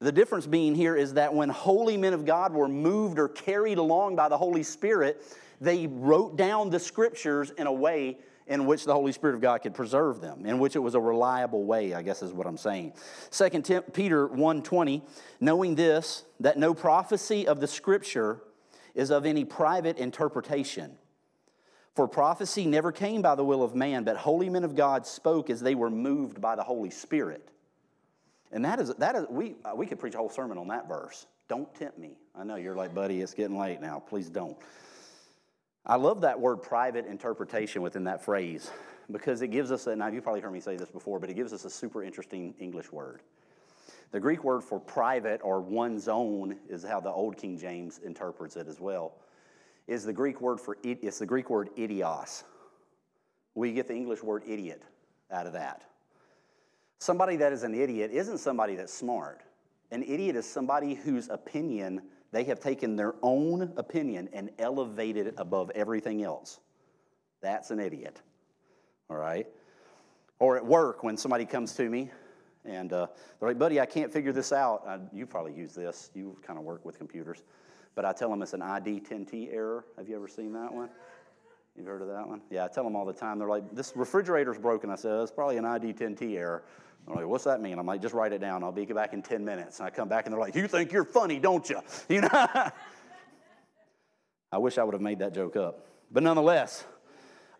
S1: The difference being here is that when holy men of God were moved or carried along by the Holy Spirit, they wrote down the scriptures in a way in which the Holy Spirit of God could preserve them, in which it was a reliable way, I guess is what I'm saying. 2 Peter 1:20, knowing this, that no prophecy of the scripture is of any private interpretation. For prophecy never came by the will of man, but holy men of God spoke as they were moved by the Holy Spirit. And that is, that is we, uh, we could preach a whole sermon on that verse. Don't tempt me. I know you're like, buddy, it's getting late now. Please don't. I love that word private interpretation within that phrase because it gives us, a, now you've probably heard me say this before, but it gives us a super interesting English word. The Greek word for private or one's own is how the Old King James interprets it as well. Is the Greek word for it's the Greek word idios. We get the English word idiot out of that. Somebody that is an idiot isn't somebody that's smart. An idiot is somebody whose opinion they have taken their own opinion and elevated it above everything else. That's an idiot. All right? Or at work, when somebody comes to me and uh, they're like, buddy, I can't figure this out. Uh, you probably use this. You kind of work with computers. But I tell them it's an ID 10T error. Have you ever seen that one? You've heard of that one? Yeah, I tell them all the time. They're like, this refrigerator's broken. I said, it's probably an ID 10T error. I'm like, what's that mean? I'm like, just write it down. I'll be back in 10 minutes. And I come back and they're like, you think you're funny, don't you? You know? I wish I would have made that joke up. But nonetheless,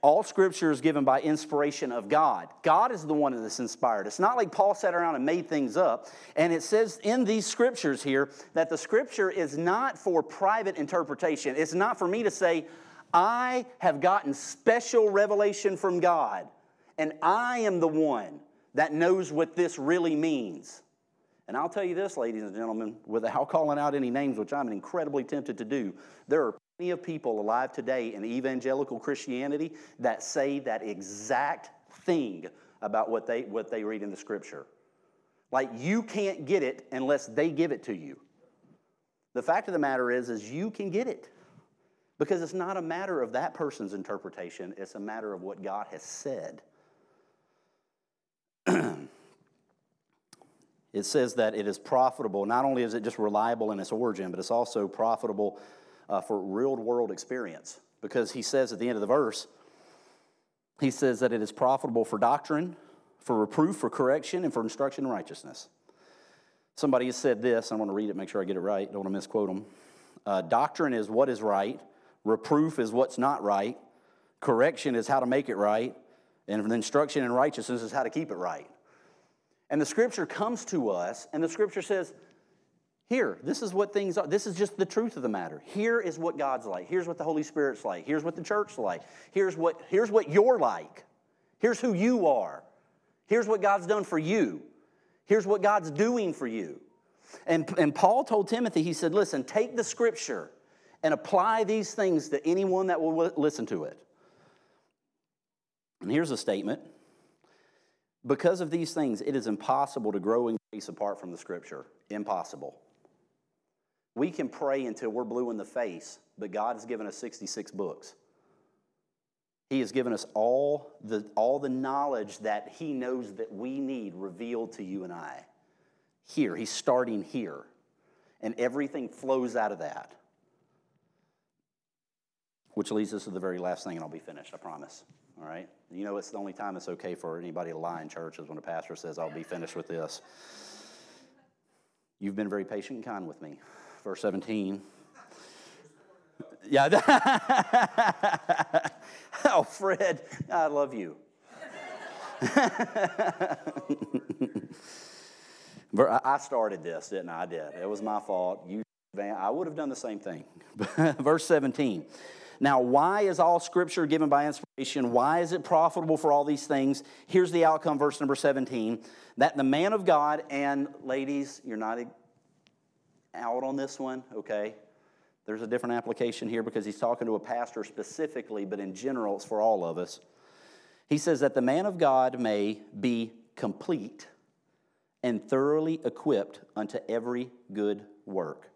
S1: all scripture is given by inspiration of God. God is the one that's inspired. It's not like Paul sat around and made things up. And it says in these scriptures here that the scripture is not for private interpretation. It's not for me to say, I have gotten special revelation from God, and I am the one that knows what this really means. And I'll tell you this, ladies and gentlemen, without calling out any names, which I'm incredibly tempted to do, there are plenty of people alive today in evangelical Christianity that say that exact thing about what they, what they read in the scripture. Like you can't get it unless they give it to you. The fact of the matter is, is you can get it. Because it's not a matter of that person's interpretation, it's a matter of what God has said. It says that it is profitable. Not only is it just reliable in its origin, but it's also profitable uh, for real world experience. Because he says at the end of the verse, he says that it is profitable for doctrine, for reproof, for correction, and for instruction in righteousness. Somebody has said this, I want to read it, make sure I get it right, don't want to misquote them. Uh, doctrine is what is right, reproof is what's not right, correction is how to make it right, and instruction in righteousness is how to keep it right. And the scripture comes to us, and the scripture says, Here, this is what things are. This is just the truth of the matter. Here is what God's like. Here's what the Holy Spirit's like. Here's what the church's like. Here's what, here's what you're like. Here's who you are. Here's what God's done for you. Here's what God's doing for you. And, and Paul told Timothy, he said, Listen, take the scripture and apply these things to anyone that will listen to it. And here's a statement because of these things, it is impossible to grow in grace apart from the scripture. Impossible. We can pray until we're blue in the face, but God has given us 66 books. He has given us all the, all the knowledge that He knows that we need revealed to you and I. Here, He's starting here. And everything flows out of that. Which leads us to the very last thing, and I'll be finished, I promise all right? You know, it's the only time it's okay for anybody to lie in church is when a pastor says, I'll be finished with this. You've been very patient and kind with me. Verse 17. Yeah. oh, Fred, I love you. I started this, didn't I? I did. It was my fault. You, I would have done the same thing. Verse 17. Now, why is all scripture given by inspiration? Why is it profitable for all these things? Here's the outcome, verse number 17 that the man of God, and ladies, you're not out on this one, okay? There's a different application here because he's talking to a pastor specifically, but in general, it's for all of us. He says that the man of God may be complete and thoroughly equipped unto every good work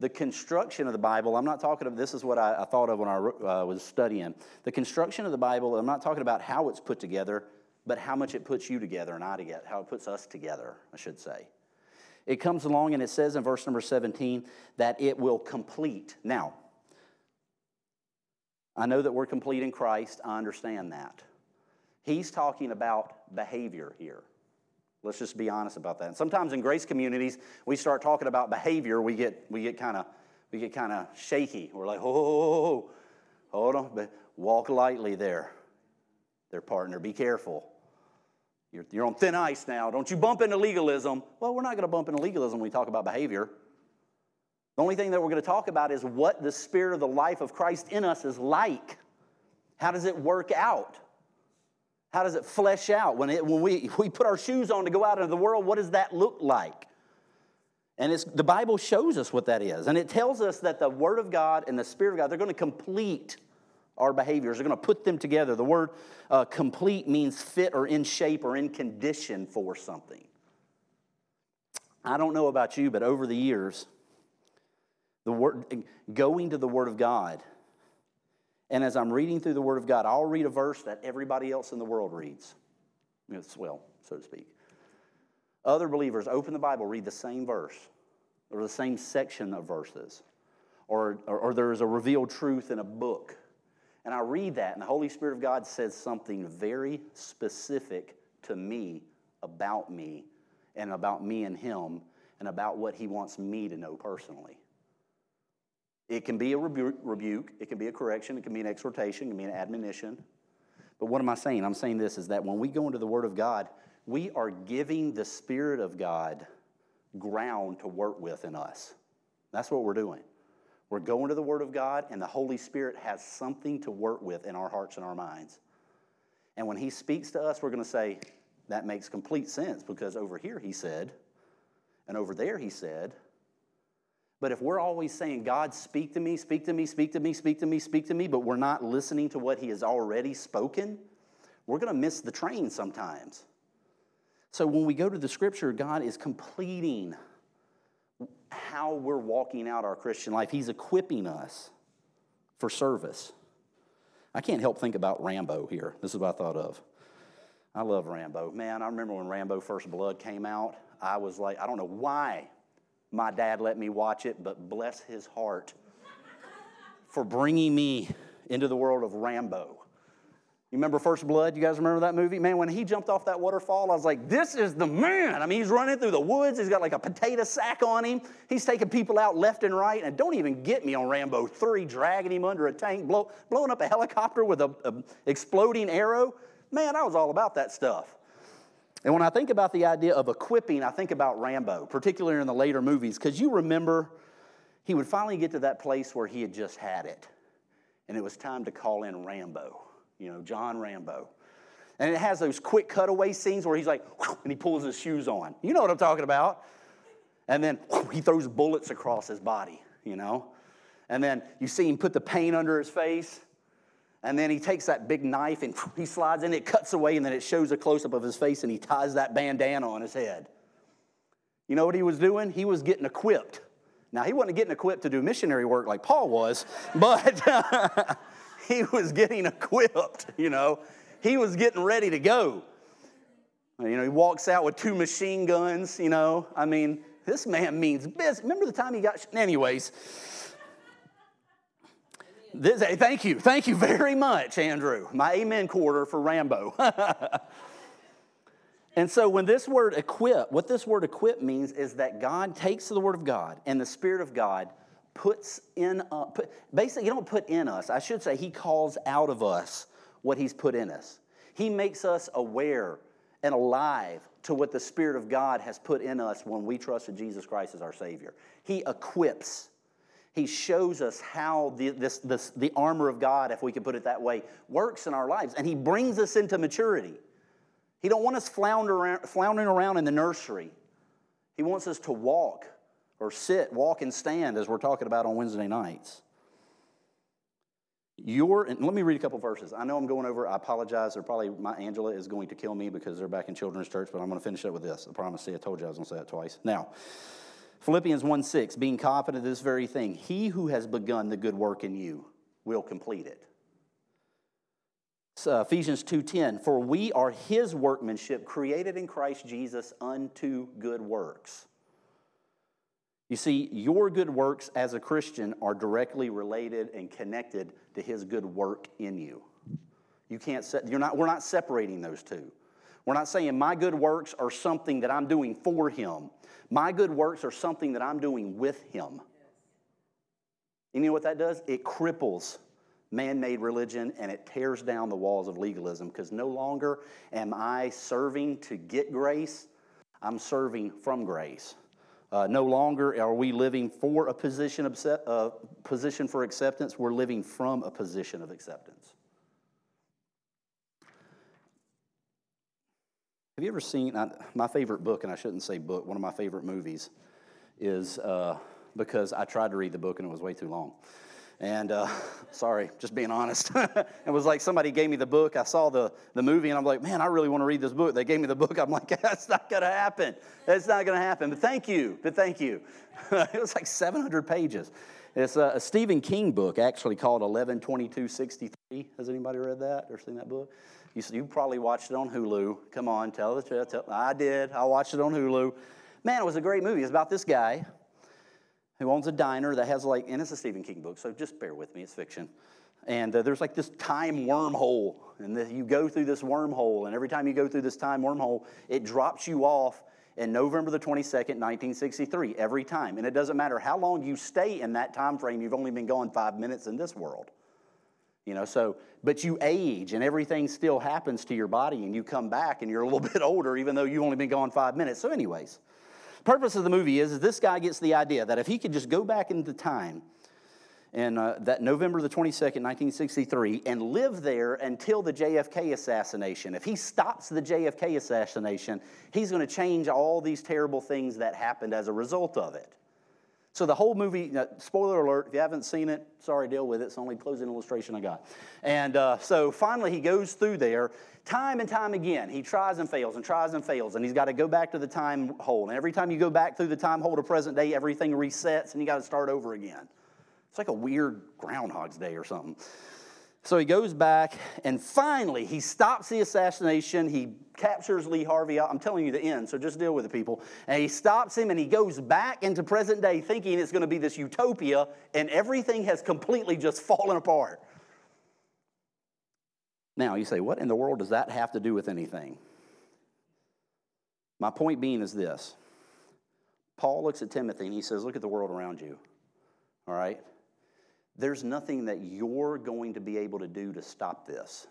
S1: the construction of the Bible, I'm not talking of this is what I, I thought of when I uh, was studying. The construction of the Bible, I'm not talking about how it's put together, but how much it puts you together and I together, how it puts us together, I should say. It comes along and it says in verse number 17 that it will complete. Now, I know that we're complete in Christ, I understand that. He's talking about behavior here. Let's just be honest about that. And sometimes in grace communities, we start talking about behavior, we get we get kind of we get kind of shaky. We're like, oh, hold on, but walk lightly there, their partner. Be careful. You're, you're on thin ice now. Don't you bump into legalism. Well, we're not going to bump into legalism when we talk about behavior. The only thing that we're going to talk about is what the spirit of the life of Christ in us is like. How does it work out? How does it flesh out? When, it, when we, we put our shoes on to go out into the world, what does that look like? And it's, the Bible shows us what that is. And it tells us that the Word of God and the Spirit of God, they're going to complete our behaviors. They're going to put them together. The word uh, complete means fit or in shape or in condition for something. I don't know about you, but over the years, the word, going to the Word of God and as I'm reading through the Word of God, I'll read a verse that everybody else in the world reads. Well, so to speak. Other believers open the Bible, read the same verse or the same section of verses, or, or, or there is a revealed truth in a book. And I read that, and the Holy Spirit of God says something very specific to me about me and about me and Him and about what He wants me to know personally. It can be a rebuke, it can be a correction, it can be an exhortation, it can be an admonition. But what am I saying? I'm saying this is that when we go into the Word of God, we are giving the Spirit of God ground to work with in us. That's what we're doing. We're going to the Word of God, and the Holy Spirit has something to work with in our hearts and our minds. And when He speaks to us, we're going to say, that makes complete sense because over here He said, and over there He said, But if we're always saying, God, speak to me, speak to me, speak to me, speak to me, speak to me, but we're not listening to what He has already spoken, we're going to miss the train sometimes. So when we go to the scripture, God is completing how we're walking out our Christian life. He's equipping us for service. I can't help think about Rambo here. This is what I thought of. I love Rambo. Man, I remember when Rambo First Blood came out, I was like, I don't know why my dad let me watch it, but bless his heart for bringing me into the world of Rambo. You remember First Blood? You guys remember that movie? Man, when he jumped off that waterfall, I was like, this is the man. I mean, he's running through the woods. He's got like a potato sack on him. He's taking people out left and right. And don't even get me on Rambo 3, dragging him under a tank, blow, blowing up a helicopter with an exploding arrow. Man, I was all about that stuff. And when I think about the idea of equipping, I think about Rambo, particularly in the later movies, because you remember he would finally get to that place where he had just had it. And it was time to call in Rambo you know, John Rambo. And it has those quick cutaway scenes where he's like, and he pulls his shoes on. You know what I'm talking about. And then he throws bullets across his body, you know. And then you see him put the paint under his face. And then he takes that big knife and he slides in, it cuts away, and then it shows a close up of his face, and he ties that bandana on his head. You know what he was doing? He was getting equipped. Now, he wasn't getting equipped to do missionary work like Paul was, but he was getting equipped, you know. He was getting ready to go. You know, he walks out with two machine guns, you know. I mean, this man means business. Remember the time he got, anyways. This, thank you. Thank you very much, Andrew. My amen quarter for Rambo. and so, when this word equip, what this word equip means is that God takes the word of God and the Spirit of God puts in, uh, put, basically, He don't put in us. I should say, He calls out of us what He's put in us. He makes us aware and alive to what the Spirit of God has put in us when we trusted Jesus Christ as our Savior. He equips. He shows us how the, this, this, the armor of God, if we could put it that way, works in our lives. And He brings us into maturity. He don't want us floundering around in the nursery. He wants us to walk or sit, walk, and stand, as we're talking about on Wednesday nights. Your, and let me read a couple verses. I know I'm going over. I apologize. They're probably my Angela is going to kill me because they're back in children's church. But I'm going to finish up with this. I promise. See, I told you I was going to say that twice. Now, Philippians 1 6, being confident of this very thing, he who has begun the good work in you will complete it. Uh, Ephesians 2:10 for we are his workmanship created in Christ Jesus unto good works you see, your good works as a Christian are directly related and connected to his good work in you. You can't set, you're not, we're not separating those two. We're not saying my good works are something that I'm doing for him. My good works are something that I'm doing with him. You know what that does? It cripples man made religion and it tears down the walls of legalism because no longer am I serving to get grace, I'm serving from grace. Uh, no longer are we living for a position, of, uh, position for acceptance, we're living from a position of acceptance. Have you ever seen I, my favorite book, and I shouldn't say book, one of my favorite movies is uh, because I tried to read the book and it was way too long. And uh, sorry, just being honest. it was like somebody gave me the book. I saw the, the movie and I'm like, man, I really want to read this book. They gave me the book. I'm like, that's not going to happen. That's not going to happen. But thank you. But thank you. it was like 700 pages. It's a, a, Stephen King book actually called 112263. Has anybody read that or seen that book? You, you probably watched it on Hulu. Come on, tell the truth. I did. I watched it on Hulu. Man, it was a great movie. It's about this guy who owns a diner that has like, and it's a Stephen King book, so just bear with me, it's fiction. And uh, there's like this time wormhole, and the, you go through this wormhole, and every time you go through this time wormhole, it drops you off in November the 22nd, 1963, every time. And it doesn't matter how long you stay in that time frame, you've only been gone five minutes in this world. You know, so, but you age and everything still happens to your body, and you come back and you're a little bit older, even though you've only been gone five minutes. So, anyways, Purpose of the movie is, is this guy gets the idea that if he could just go back into time and uh, that November the 22nd, 1963, and live there until the JFK assassination. If he stops the JFK assassination, he's going to change all these terrible things that happened as a result of it. So the whole movie, spoiler alert, if you haven't seen it, sorry, deal with it. It's the only closing illustration I got. And uh, so finally he goes through there time and time again. He tries and fails and tries and fails, and he's got to go back to the time hole. And every time you go back through the time hole to present day, everything resets and you got to start over again. It's like a weird Groundhog's Day or something. So he goes back, and finally he stops the assassination. He captures Lee Harvey. I'm telling you the end, so just deal with the people. And he stops him, and he goes back into present day thinking it's going to be this utopia, and everything has completely just fallen apart. Now, you say, what in the world does that have to do with anything? My point being is this Paul looks at Timothy and he says, Look at the world around you. All right? There's nothing that you're going to be able to do to stop this.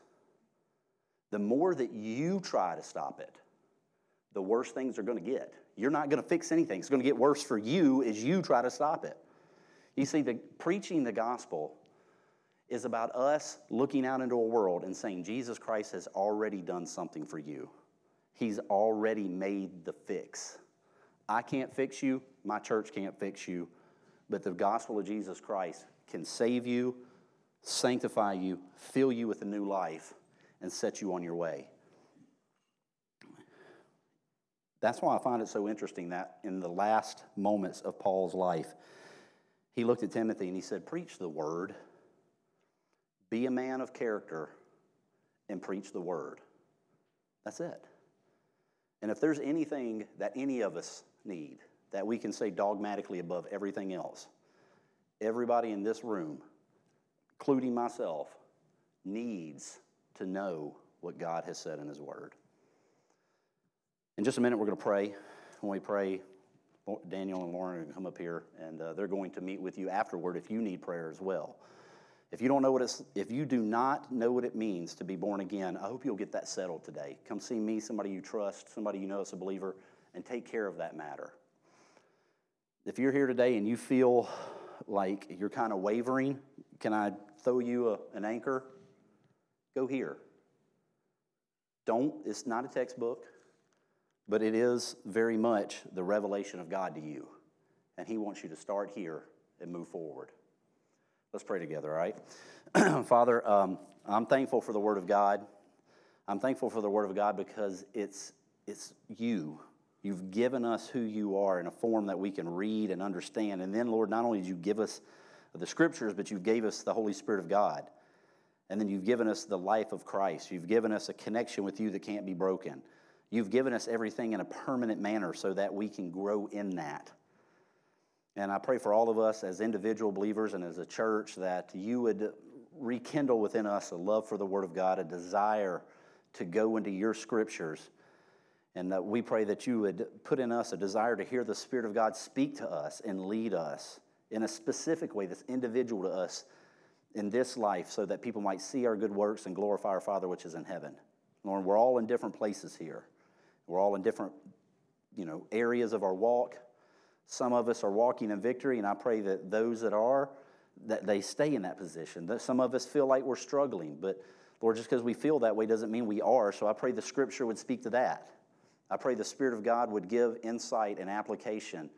S1: The more that you try to stop it, the worse things are going to get. You're not going to fix anything. It's going to get worse for you as you try to stop it. You see, the preaching the gospel is about us looking out into a world and saying Jesus Christ has already done something for you. He's already made the fix. I can't fix you, my church can't fix you, but the gospel of Jesus Christ can save you, sanctify you, fill you with a new life, and set you on your way. That's why I find it so interesting that in the last moments of Paul's life, he looked at Timothy and he said, Preach the word, be a man of character, and preach the word. That's it. And if there's anything that any of us need that we can say dogmatically above everything else, everybody in this room, including myself, needs to know what God has said in His Word. In just a minute, we're going to pray. When we pray, Daniel and Lauren are going to come up here, and uh, they're going to meet with you afterward if you need prayer as well. If you don't know what it's, if you do not know what it means to be born again, I hope you'll get that settled today. Come see me, somebody you trust, somebody you know is a believer, and take care of that matter. If you're here today and you feel like you're kind of wavering, can I throw you a, an anchor? Go here. Don't, it's not a textbook, but it is very much the revelation of God to you. And He wants you to start here and move forward. Let's pray together, all right? Father, um, I'm thankful for the Word of God. I'm thankful for the Word of God because it's, it's you You've given us who you are in a form that we can read and understand. And then, Lord, not only did you give us the scriptures, but you gave us the Holy Spirit of God. And then you've given us the life of Christ. You've given us a connection with you that can't be broken. You've given us everything in a permanent manner so that we can grow in that. And I pray for all of us as individual believers and as a church that you would rekindle within us a love for the Word of God, a desire to go into your scriptures and that we pray that you would put in us a desire to hear the Spirit of God speak to us and lead us in a specific way that's individual to us in this life so that people might see our good works and glorify our Father which is in heaven. Lord, we're all in different places here. We're all in different, you know, areas of our walk. Some of us are walking in victory, and I pray that those that are, that they stay in that position. That some of us feel like we're struggling, but Lord, just because we feel that way doesn't mean we are. So I pray the scripture would speak to that. I pray the Spirit of God would give insight and application.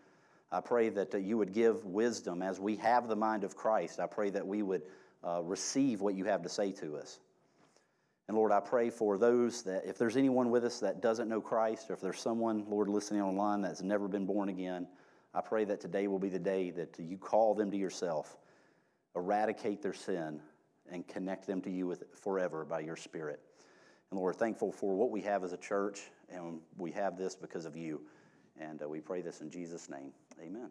S1: I pray that uh, you would give wisdom as we have the mind of Christ. I pray that we would uh, receive what you have to say to us. And Lord, I pray for those that if there's anyone with us that doesn't know Christ, or if there's someone, Lord, listening online that's never been born again, I pray that today will be the day that you call them to yourself, eradicate their sin, and connect them to you with forever by your Spirit. And Lord, thankful for what we have as a church, and we have this because of you. And uh, we pray this in Jesus' name. Amen.